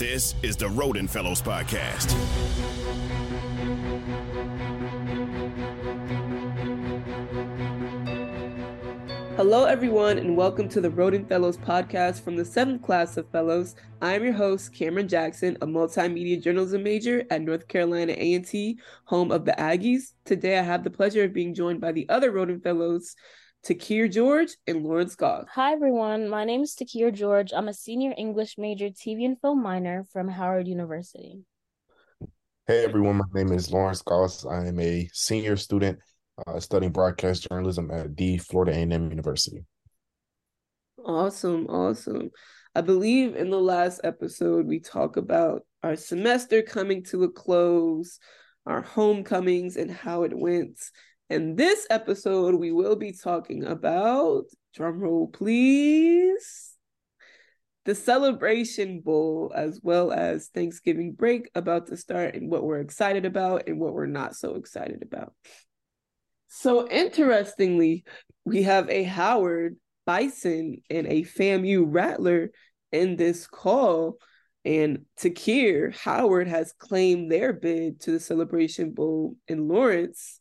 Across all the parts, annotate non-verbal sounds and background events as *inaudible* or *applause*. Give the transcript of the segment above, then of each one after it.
This is the Rhoden Fellows Podcast. Hello, everyone, and welcome to the Rhoden Fellows podcast from the seventh class of Fellows. I am your host, Cameron Jackson, a multimedia journalism major at North Carolina A&T, home of the Aggies. Today, I have the pleasure of being joined by the other Rhoden Fellows, Takir George and Lawrence Goss. Hi, everyone. My name is Takir George. I'm a senior English major, TV and film minor from Howard University. Hey, everyone. My name is Lawrence Goss. I am a senior student uh, studying broadcast journalism at the Florida A&M University. Awesome, awesome. I believe in the last episode we talk about our semester coming to a close, our homecomings and how it went. And this episode we will be talking about drumroll please the celebration bowl as well as Thanksgiving break about to start and what we're excited about and what we're not so excited about. So interestingly, we have a Howard Bison and a FAMU Rattler in this call. And Takir, Howard has claimed their bid to the Celebration Bowl in Lawrence.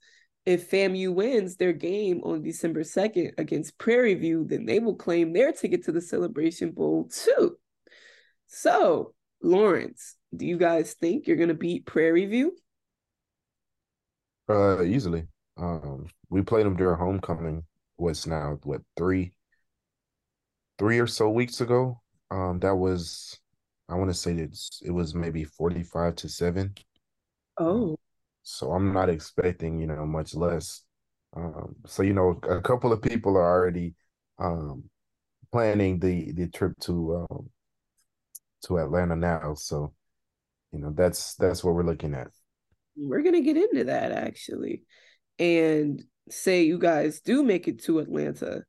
If FAMU wins their game on December 2nd against Prairie View, then they will claim their ticket to the Celebration Bowl too. So, Lawrence, do you guys think you're going to beat Prairie View? Uh, easily. Um, we played them during homecoming. What's now what three, three or so weeks ago? Um, that was I want to say it's it was maybe forty five to seven. Oh, so I'm not expecting you know much less. Um, so you know a couple of people are already um planning the the trip to um to Atlanta now. So you know that's that's what we're looking at. We're gonna get into that actually and say you guys do make it to Atlanta,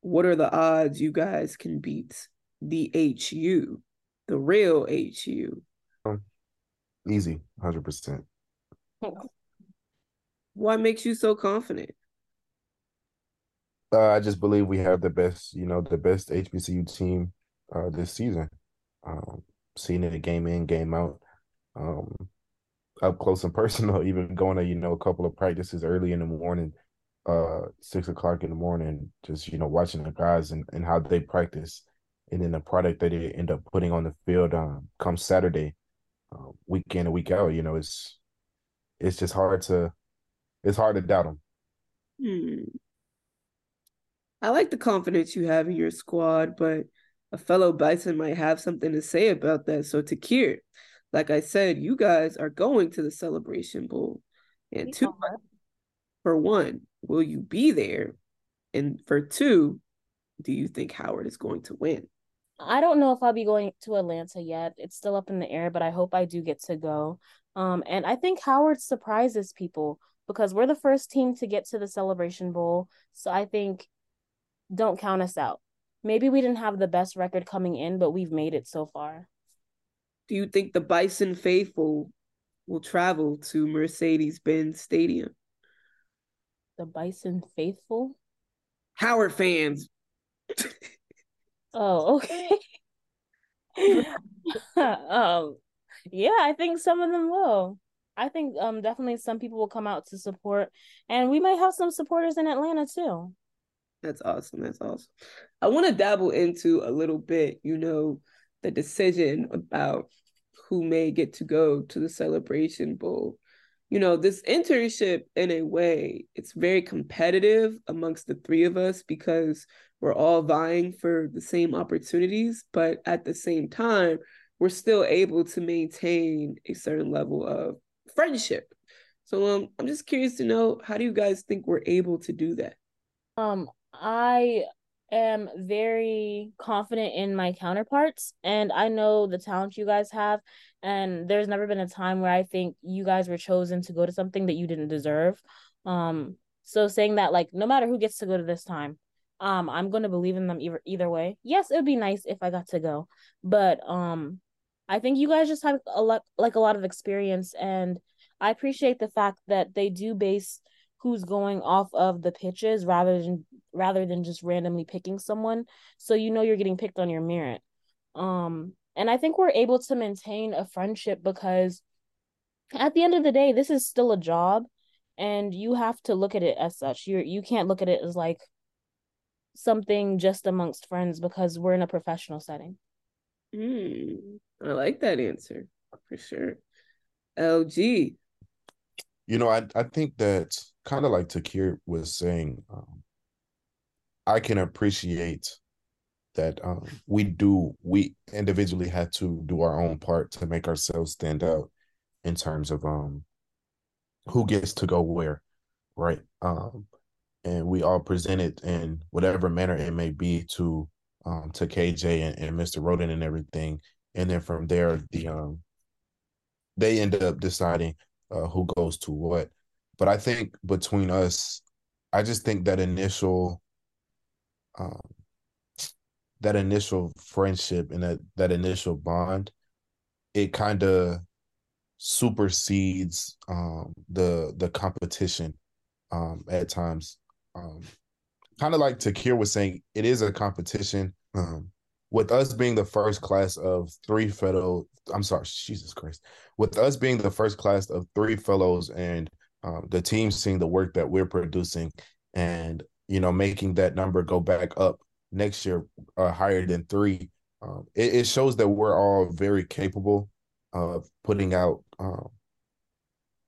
what are the odds you guys can beat the HU, the real HU? Um, easy, 100%. What makes you so confident? Uh, I just believe we have the best, you know, the best HBCU team uh, this season. Um, seeing it game in, game out. Um, up close and *laughs* personal, even going to, you know, a couple of practices early in the morning, uh, six o'clock in the morning, just, you know, watching the guys and, and how they practice. And then the product that they end up putting on the field um, come Saturday, uh, week in and week out, you know, it's it's just hard to it's hard to doubt them. Hmm. I like the confidence you have in your squad, but a fellow Bison might have something to say about that. So Takir, like I said, you guys are going to the Celebration Bowl. And two, for one, will you be there? And for two, do you think Howard is going to win? I don't know if I'll be going to Atlanta yet. It's still up in the air, but I hope I do get to go. Um, and I think Howard surprises people because we're the first team to get to the Celebration Bowl. So I think don't count us out. Maybe we didn't have the best record coming in, but we've made it so far do you think the Bison faithful will travel to Mercedes Benz Stadium? The Bison faithful? Howard fans. *laughs* oh, okay. *laughs* um, yeah, I think some of them will. I think um definitely some people will come out to support, and we might have some supporters in Atlanta too. That's awesome. That's awesome. I want to dabble into a little bit, you know, the decision about who may get to go to the celebration bowl you know this internship in a way it's very competitive amongst the three of us because we're all vying for the same opportunities but at the same time we're still able to maintain a certain level of friendship. So um, i'm just curious to know how do you guys think we're able to do that? Um i am very confident in my counterparts and I know the talent you guys have and there's never been a time where I think you guys were chosen to go to something that you didn't deserve. Um so saying that like no matter who gets to go to this time, um I'm going to believe in them either either way. Yes, it would be nice if I got to go, but um I think you guys just have a lot like a lot of experience and I appreciate the fact that they do base who's going off of the pitches rather than rather than just randomly picking someone so you know you're getting picked on your merit um And I think we're able to maintain a friendship because at the end of the day, this is still a job and you have to look at it as such. You you can't look at it as like something just amongst friends because we're in a professional setting. Mm, I like that answer for sure. LG. You know, I I think that kind of like Takir was saying, um, I can appreciate that um, we do we individually had to do our own part to make ourselves stand out in terms of um who gets to go where, right? Um, and we all presented in whatever manner it may be to um to KJ and, and Mr. Rhoden and everything, and then from there the um they end up deciding uh, who goes to what. But I think between us, I just think that initial um that initial friendship and that that initial bond, it kind of supersedes um, the the competition um, at times. Um, kind of like Takir was saying, it is a competition. Um, with us being the first class of three fellow, I'm sorry, Jesus Christ. With us being the first class of three fellows and um, the team seeing the work that we're producing and you know making that number go back up next year uh, higher than three, um, it, it shows that we're all very capable of putting out um,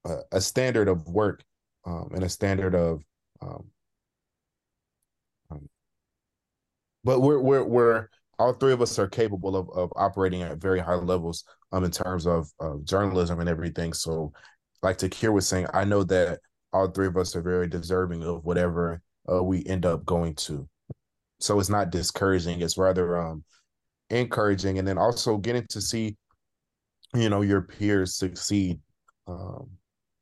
a, a, standard of work um, and a standard of um, um, but we're we're we're all three of us are capable of, of operating at very high levels um in terms of, of journalism and everything. So like Takir was saying I know that all three of us are very deserving of whatever uh, we end up going to. So it's not discouraging it's rather um encouraging and then also getting to see you know your peers succeed um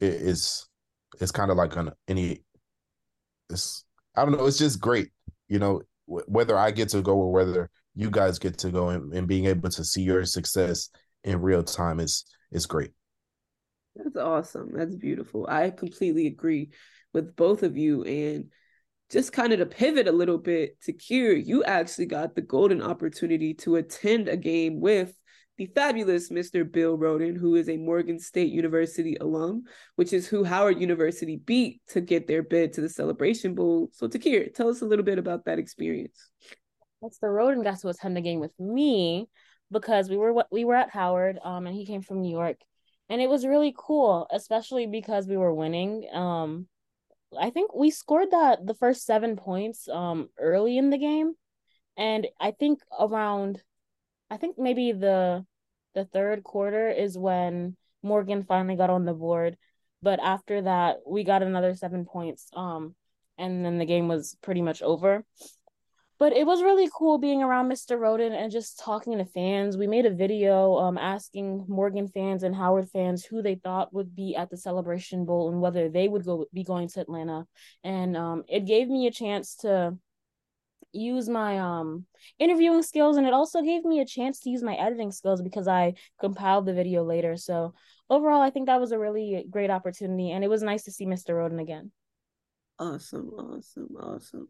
it is it's kind of like on any it's i don't know it's just great you know whether i get to go or whether you guys get to go and, and being able to see your success in real time is is great that's awesome that's beautiful i completely agree with both of you and just kind of to pivot a little bit to Takir, you actually got the golden opportunity to attend a game with the fabulous Mr. Bill Rhoden, who is a Morgan State University alum, which is who Howard University beat to get their bid to the Celebration Bowl. So, Takir, tell us a little bit about that experience. Mr. Rhoden got to attend the game with me because we were we were at Howard, um, and he came from New York, and it was really cool, especially because we were winning. Um, I think we scored that the first seven points um early in the game, and I think around I think maybe the the third quarter is when Morgan finally got on the board. But after that, we got another seven points. Um, and then the game was pretty much over. But it was really cool being around Mr. Rhoden and just talking to fans. We made a video um asking Morgan fans and Howard fans who they thought would be at the Celebration Bowl and whether they would go be going to Atlanta. And um it gave me a chance to use my um interviewing skills and it also gave me a chance to use my editing skills because I compiled the video later. So overall I think that was a really great opportunity and it was nice to see Mr. Rhoden again. Awesome, awesome, awesome.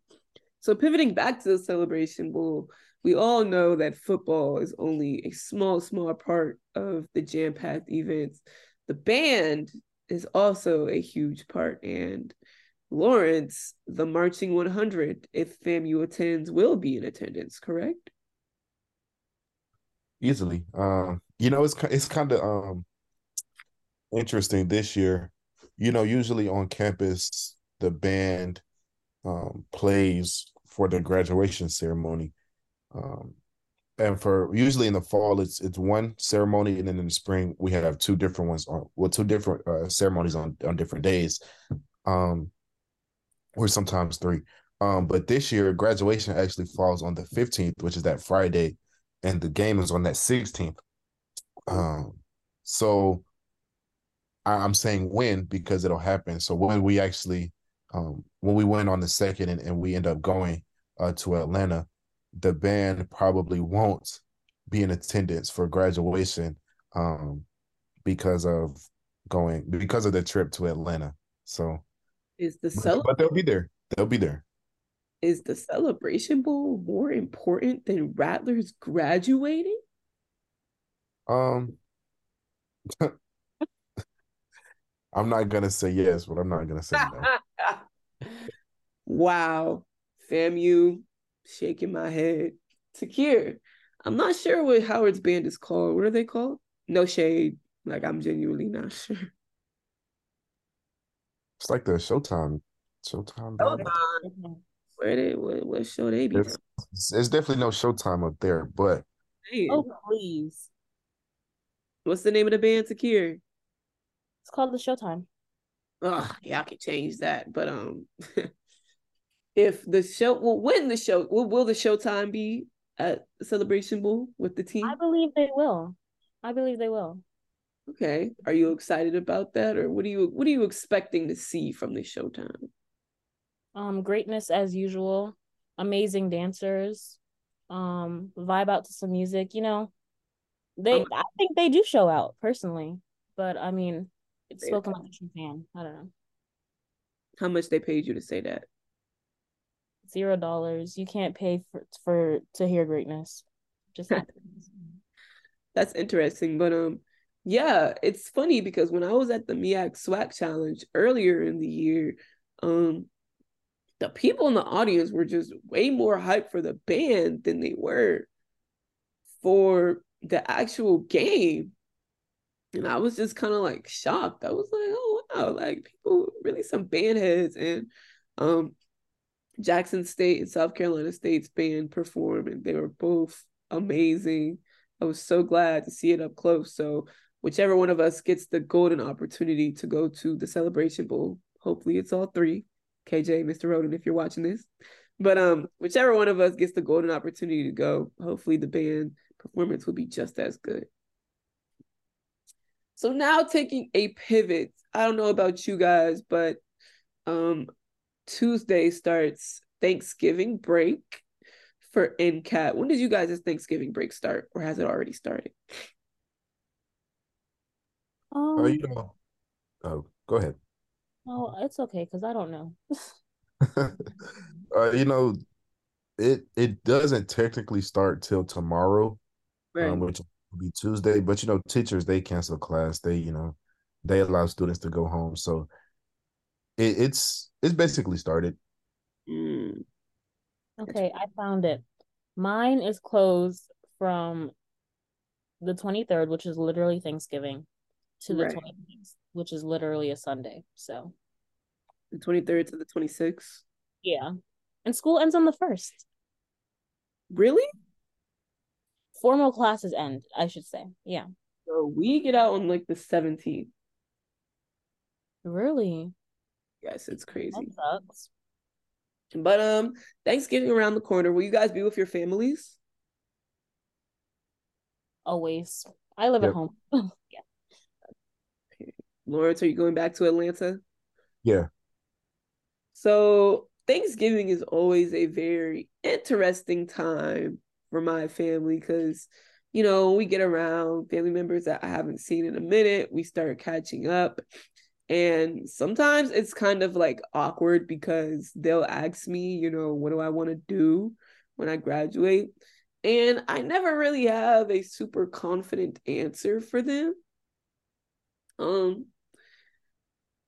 So pivoting back to the celebration bowl, we all know that football is only a small, small part of the jam-packed events. The band is also a huge part and Lawrence, the marching 100, if FAMU attends, will be in attendance, correct? Easily. Um, you know, it's it's kind of um interesting this year. You know, usually on campus, the band um, plays for the graduation ceremony. Um, and for usually in the fall, it's it's one ceremony, and then in the spring we have two different ones on well, two different uh, ceremonies on on different days. Um, or sometimes three. Um, but this year, graduation actually falls on the 15th, which is that Friday, and the game is on that 16th. Um, so I, am saying when because it'll happen. So when we actually, um, when we went on the second and, and we end up going uh, to Atlanta, the band probably won't be in attendance for graduation um, because of going because of the trip to Atlanta. So is the cel- but they'll be there. They'll be there. Is the celebration bowl more important than Rattlers graduating? Um, *laughs* I'm not gonna say yes, but I'm not gonna say no. *laughs* wow, FAMU, shaking my head. Secure. I'm not sure what Howard's band is called. What are they called? No shade. Like I'm genuinely not *laughs* sure. It's like the Showtime, Showtime. Showtime. Where they what, what show they be? It's, it's, definitely no Showtime up there, but Man. oh please, what's the name of the band, Takir? It's called the Showtime. Oh, yeah, I can change that, but um, *laughs* if the show will when the show will, will the Showtime be at Celebration Bowl with the team? I believe they will. I believe they will. Okay. Are you excited about that or what are you what are you expecting to see from the Showtime? Um greatness as usual. Amazing dancers. Um vibe out to some music, you know. They um, I think they do show out personally. But I mean, spoken like a true fan. I don't know. How much they paid you to say that? Zero dollars. You can't pay for for to hear greatness. Just *laughs* happens. That's interesting, but um, yeah, it's funny because when I was at the MEAC SWAC challenge earlier in the year, um, the people in the audience were just way more hyped for the band than they were for the actual game. And I was just kind of like shocked. I was like, oh wow, like people really some band heads and um Jackson State and South Carolina State's band performed and they were both amazing. I was so glad to see it up close. So whichever one of us gets the golden opportunity to go to the celebration bowl, hopefully it's all three. KJ, Mr. Rhoden, if you're watching this. But um, whichever one of us gets the golden opportunity to go, hopefully the band performance will be just as good. So now taking a pivot. I don't know about you guys, but um Tuesday starts Thanksgiving break for NCAT. When did you guys' Thanksgiving break start, or has it already started? Um, oh, you know. Oh, go ahead. Oh, it's okay because I don't know. *laughs* uh, you know, it it doesn't technically start till tomorrow, um, right. um, which will be Tuesday. But you know, teachers they cancel class. They you know they allow students to go home. So it, it's it's basically started. Mm. Okay, I found it. Mine is closed from the 23rd, which is literally Thanksgiving, to the right. 26th, which is literally a Sunday. So the 23rd to the 26th? Yeah. And school ends on the 1st. Really? Formal classes end, I should say. Yeah. So we get out on like the 17th. Really? Yes, it's crazy. That sucks. But um, Thanksgiving around the corner. Will you guys be with your families? Always. I live yep. at home. *laughs* yeah. Lawrence, are you going back to Atlanta? Yeah. So Thanksgiving is always a very interesting time for my family because you know we get around family members that I haven't seen in a minute. We start catching up, and sometimes it's kind of like awkward because they'll ask me, you know, what do I want to do when I graduate? And I never really have a super confident answer for them. Um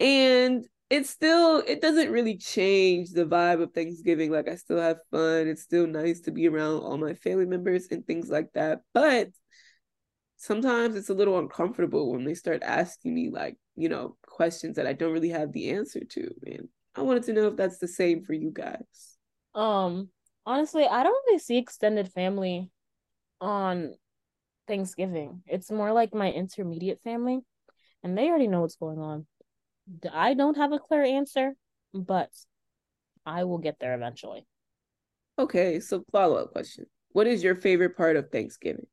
and it's still it doesn't really change the vibe of Thanksgiving. Like I still have fun. It's still nice to be around all my family members and things like that. But sometimes it's a little uncomfortable when they start asking me like you know questions that i don't really have the answer to and i wanted to know if that's the same for you guys um honestly i don't really see extended family on thanksgiving it's more like my intermediate family and they already know what's going on i don't have a clear answer but i will get there eventually okay so follow-up question what is your favorite part of thanksgiving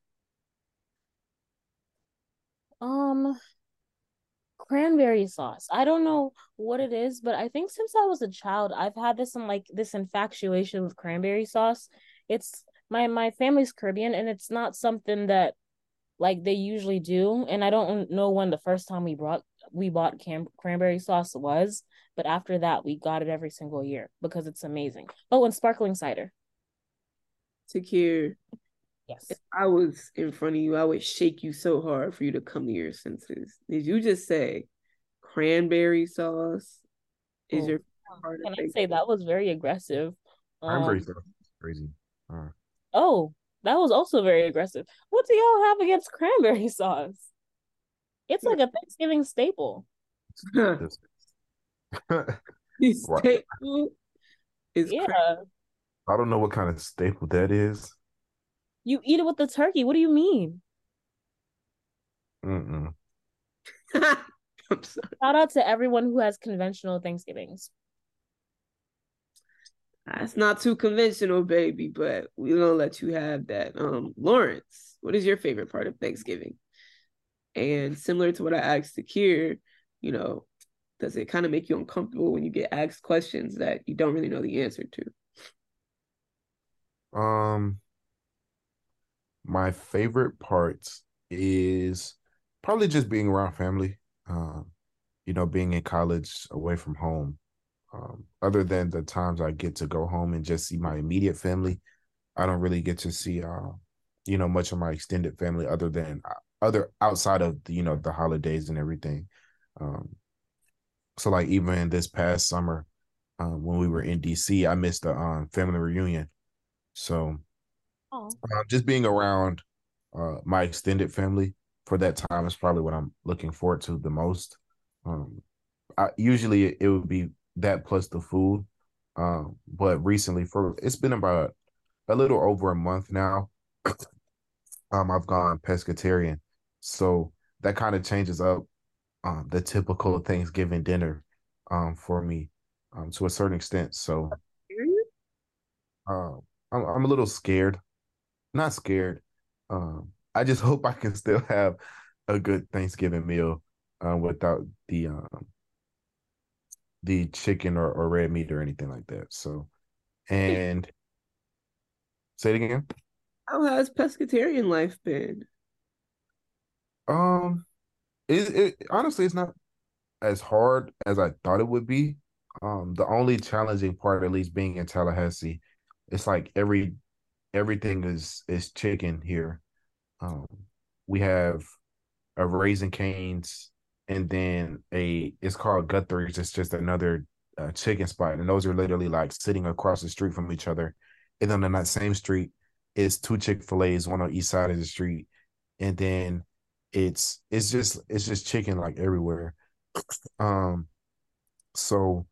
um, cranberry sauce. I don't know what it is, but I think since I was a child, I've had this in like this infatuation with cranberry sauce. It's my my family's Caribbean, and it's not something that like they usually do. And I don't know when the first time we brought we bought cam- cranberry sauce was, but after that we got it every single year because it's amazing. Oh, and sparkling cider. Secure. Yes. If I was in front of you, I would shake you so hard for you to come to your senses. Did you just say cranberry sauce is Oh, your part Can of I say that was very aggressive? Cranberry Um, sauce is crazy. Uh, oh, that was also very aggressive. What do y'all have against cranberry *laughs* sauce? It's like a Thanksgiving staple. *laughs* Thanksgiving? this- Right. Staple is Yeah. cran- I don't know what kind of staple that is. You eat it with the turkey. What do you mean? Mm-mm. *laughs* I'm sorry. Shout out to everyone who has conventional Thanksgivings. That's not too conventional, baby, but we're gonna let you have that. Um, Lawrence, what is your favorite part of Thanksgiving? And similar to what I asked Akir, you know, does it kind of make you uncomfortable when you get asked questions that you don't really know the answer to? Um, my favorite part is probably just being around family. Um, you know, being in college away from home. Um, other than the times I get to go home and just see my immediate family, I don't really get to see uh, you know, much of my extended family other than uh, other outside of the, you know, the holidays and everything. Um, so like even this past summer, um, when we were in DC, I missed the um family reunion. So uh, just being around uh, my extended family for that time is probably what I'm looking forward to the most. Um, I, usually it would be that plus the food, um, but recently for it's been about a little over a month now. *coughs* um, I've gone pescatarian, so that kind of changes up um, the typical Thanksgiving dinner um, for me um, to a certain extent. So uh, I'm, I'm a little scared not scared. Um, I just *laughs* hope I can still have a good Thanksgiving meal um, without the um, the chicken or, or red meat or anything like that. So, and *laughs* say it again. How has pescatarian life been? Um, it, it honestly it's not as hard as I thought it would be. Um, the only challenging part, at least being in Tallahassee, it's like every everything is is chicken here. Um, we have a Raising Canes, and then a it's called Guthrie's. It's just another uh, chicken spot, and those are literally like sitting across the street from each other. And then on that same street is two Chick Fil A's, one on each side of the street, and then it's it's just it's just chicken like everywhere. *clears throat* Um, so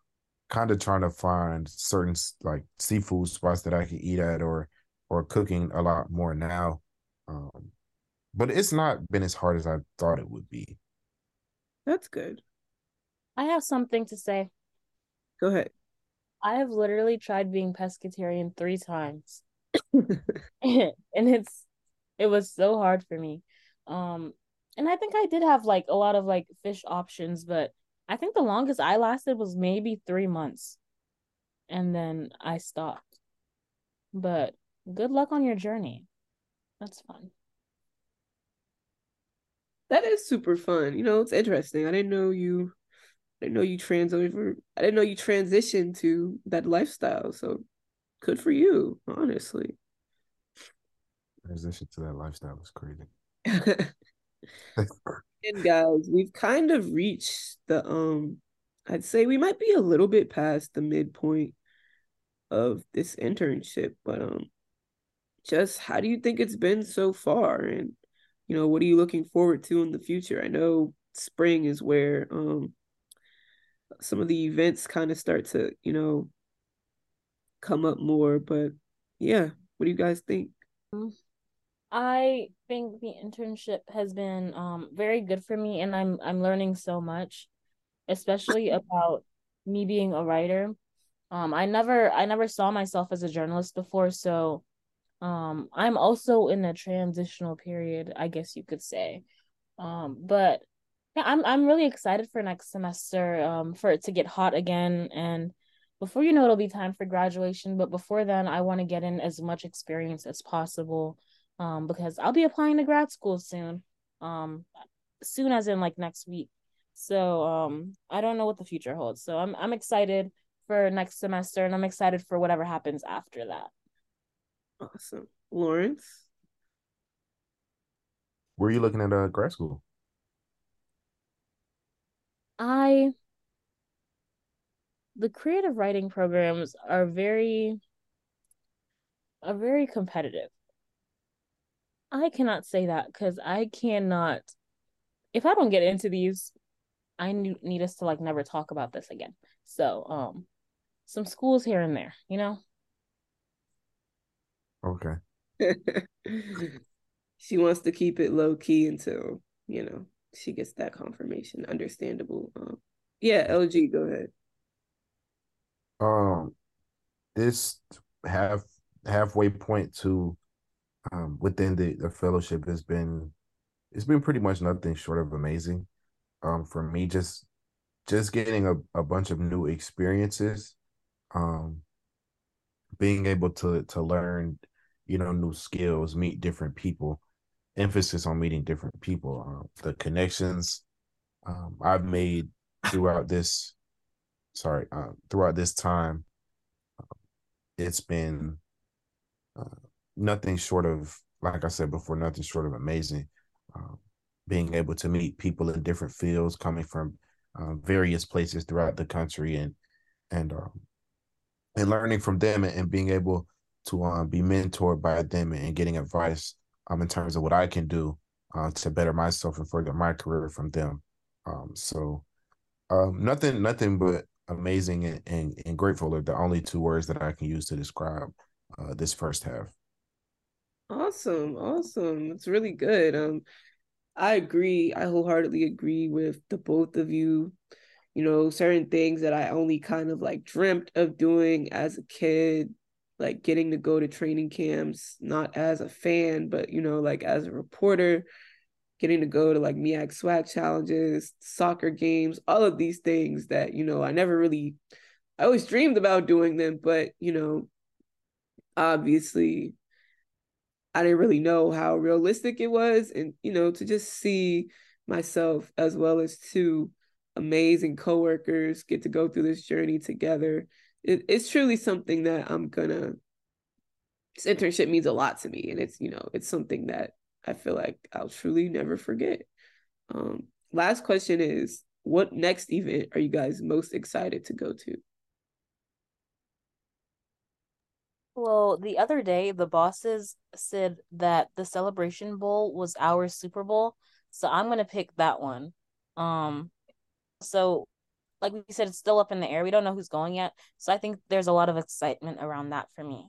kind of trying to find certain like seafood spots that I can eat at or or cooking a lot more now. Um, but it's not been as hard as I thought it would be. That's good. I have something to say. Go ahead. I have literally tried being pescatarian three times. *laughs* *laughs* and it's it was so hard for me. Um and I think I did have like a lot of like fish options, but I think the longest I lasted was maybe 3 months. And then I stopped. But good luck on your journey. That's fun. That is super fun. You know, it's interesting. I didn't know you I didn't know you trans over I didn't know you transitioned to that lifestyle. So good for you, honestly. Transition to that lifestyle was crazy. *laughs* and guys, we've kind of reached the um I'd say we might be a little bit past the midpoint of this internship, but um just how do you think it's been so far and you know, what are you looking forward to in the future? I know spring is where um some of the events kind of start to, you know, come up more, but yeah, what do you guys think? I think the internship has been um very good for me and I'm I'm learning so much, especially about me being a writer. Um I never I never saw myself as a journalist before, so um I'm also in a transitional period, I guess you could say. Um but yeah, I'm I'm really excited for next semester um for it to get hot again and before you know it'll be time for graduation, but before then I want to get in as much experience as possible um because I'll be applying to grad school soon. Um soon as in like next week. So um I don't know what the future holds. So I'm I'm excited for next semester and I'm excited for whatever happens after that. Awesome. Lawrence? where are you looking at uh, grad school? I the creative writing programs are very are very competitive. I cannot say that because I cannot if I don't get into these, I need us to like never talk about this again. So, um, some schools here and there, you know. Okay. *laughs* she wants to keep it low key until you know she gets that confirmation. Understandable. Um, yeah, LG, go ahead. Um, this half halfway point to um within the the fellowship has been it's been pretty much nothing short of amazing. Um, for me, just just getting a, a bunch of new experiences, um, being able to to learn, you know, new skills, meet different people, emphasis on meeting different people, uh, the connections um, I've made throughout this, sorry, uh, throughout this time, uh, it's been uh, nothing short of, like I said before, nothing short of amazing um, being able to meet people in different fields coming from um, various places throughout the country and and um, and learning from them and, and being able to um, be mentored by them and getting advice um, in terms of what I can do uh, to better myself and further my career from them. Um, so um, nothing, nothing but amazing and, and, and, grateful are the only two words that I can use to describe uh, this first half. Awesome, awesome. It's really good. Um, I agree. I wholeheartedly agree with the both of you. You know, certain things that I only kind of like dreamt of doing as a kid, like getting to go to training camps, not as a fan, but you know, like as a reporter, getting to go to like MEAC SWAC challenges, soccer games, all of these things that, you know, I never really I always dreamed about doing them, but you know, obviously I didn't really know how realistic it was. And, you know, to just see myself as well as two amazing coworkers get to go through this journey together. It, it's truly something that I'm gonna this internship means a lot to me. And it's, you know, it's something that I feel like I'll truly never forget. Um, last question is what next event are you guys most excited to go to? Well, the other day, the bosses said that the Celebration Bowl was our Super Bowl, so I'm gonna pick that one. Um, so like we said, it's still up in the air. We don't know who's going yet, so I think there's a lot of excitement around that for me.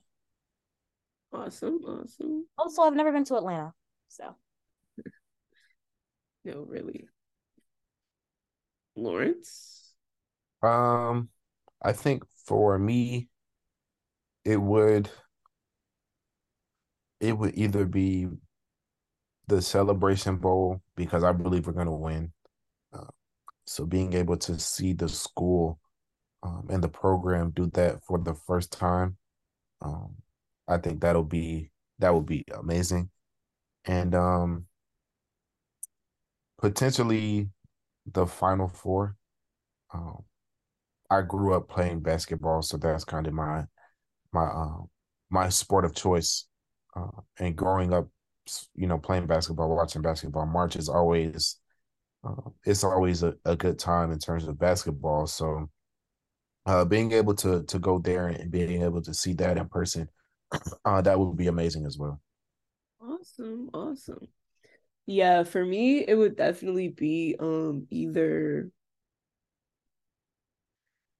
Awesome, awesome. Also, I've never been to Atlanta, so. *laughs* no, really. Lawrence. Um, I think for me, it would it would either be the celebration bowl because I believe we're going to win. Uh, so being able to see the school um, and the program do that for the first time, um, I think that'll be that would be amazing, and um, potentially the final four. Um, I grew up playing basketball, so that's kind of my my uh, my sport of choice. Uh, and growing up, you know, playing basketball, watching basketball, March is always uh, it's always a, a good time in terms of basketball. So uh, being able to to go there and being able to see that in person, *clears throat* uh, that would be amazing as well. Awesome, awesome. Yeah, for me, it would definitely be um either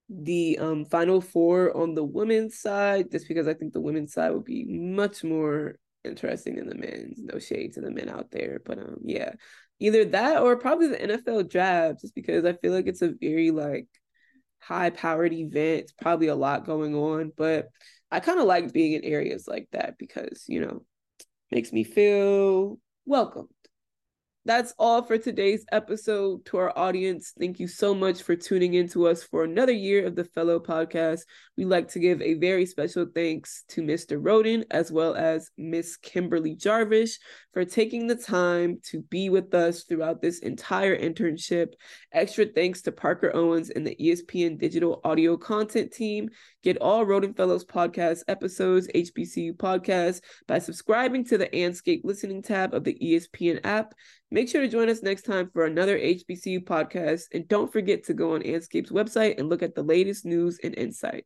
the um final four on the women's side, just because I think the women's side would be much more interesting than the men's. No shade to the men out there, but um yeah, either that or probably the NFL draft, just because I feel like it's a very like high powered event. It's probably a lot going on, but I kind of like being in areas like that because you know makes me feel welcomed. That's all for today's episode. To our audience, thank you so much for tuning in to us for another year of the Fellow Podcast. We'd like to give a very special thanks to Mr. Rhoden as well as Miss Kimberly Jarvis for taking the time to be with us throughout this entire internship. Extra thanks to Parker Owens and the ESPN Digital Audio Content team. Get all Rhoden Fellows Podcast episodes, HBCU Podcast, by subscribing to the Andscape listening tab of the ESPN app. Make sure to join us next time for another HBCU podcast. And don't forget to go on Andscape's website and look at the latest news and insight.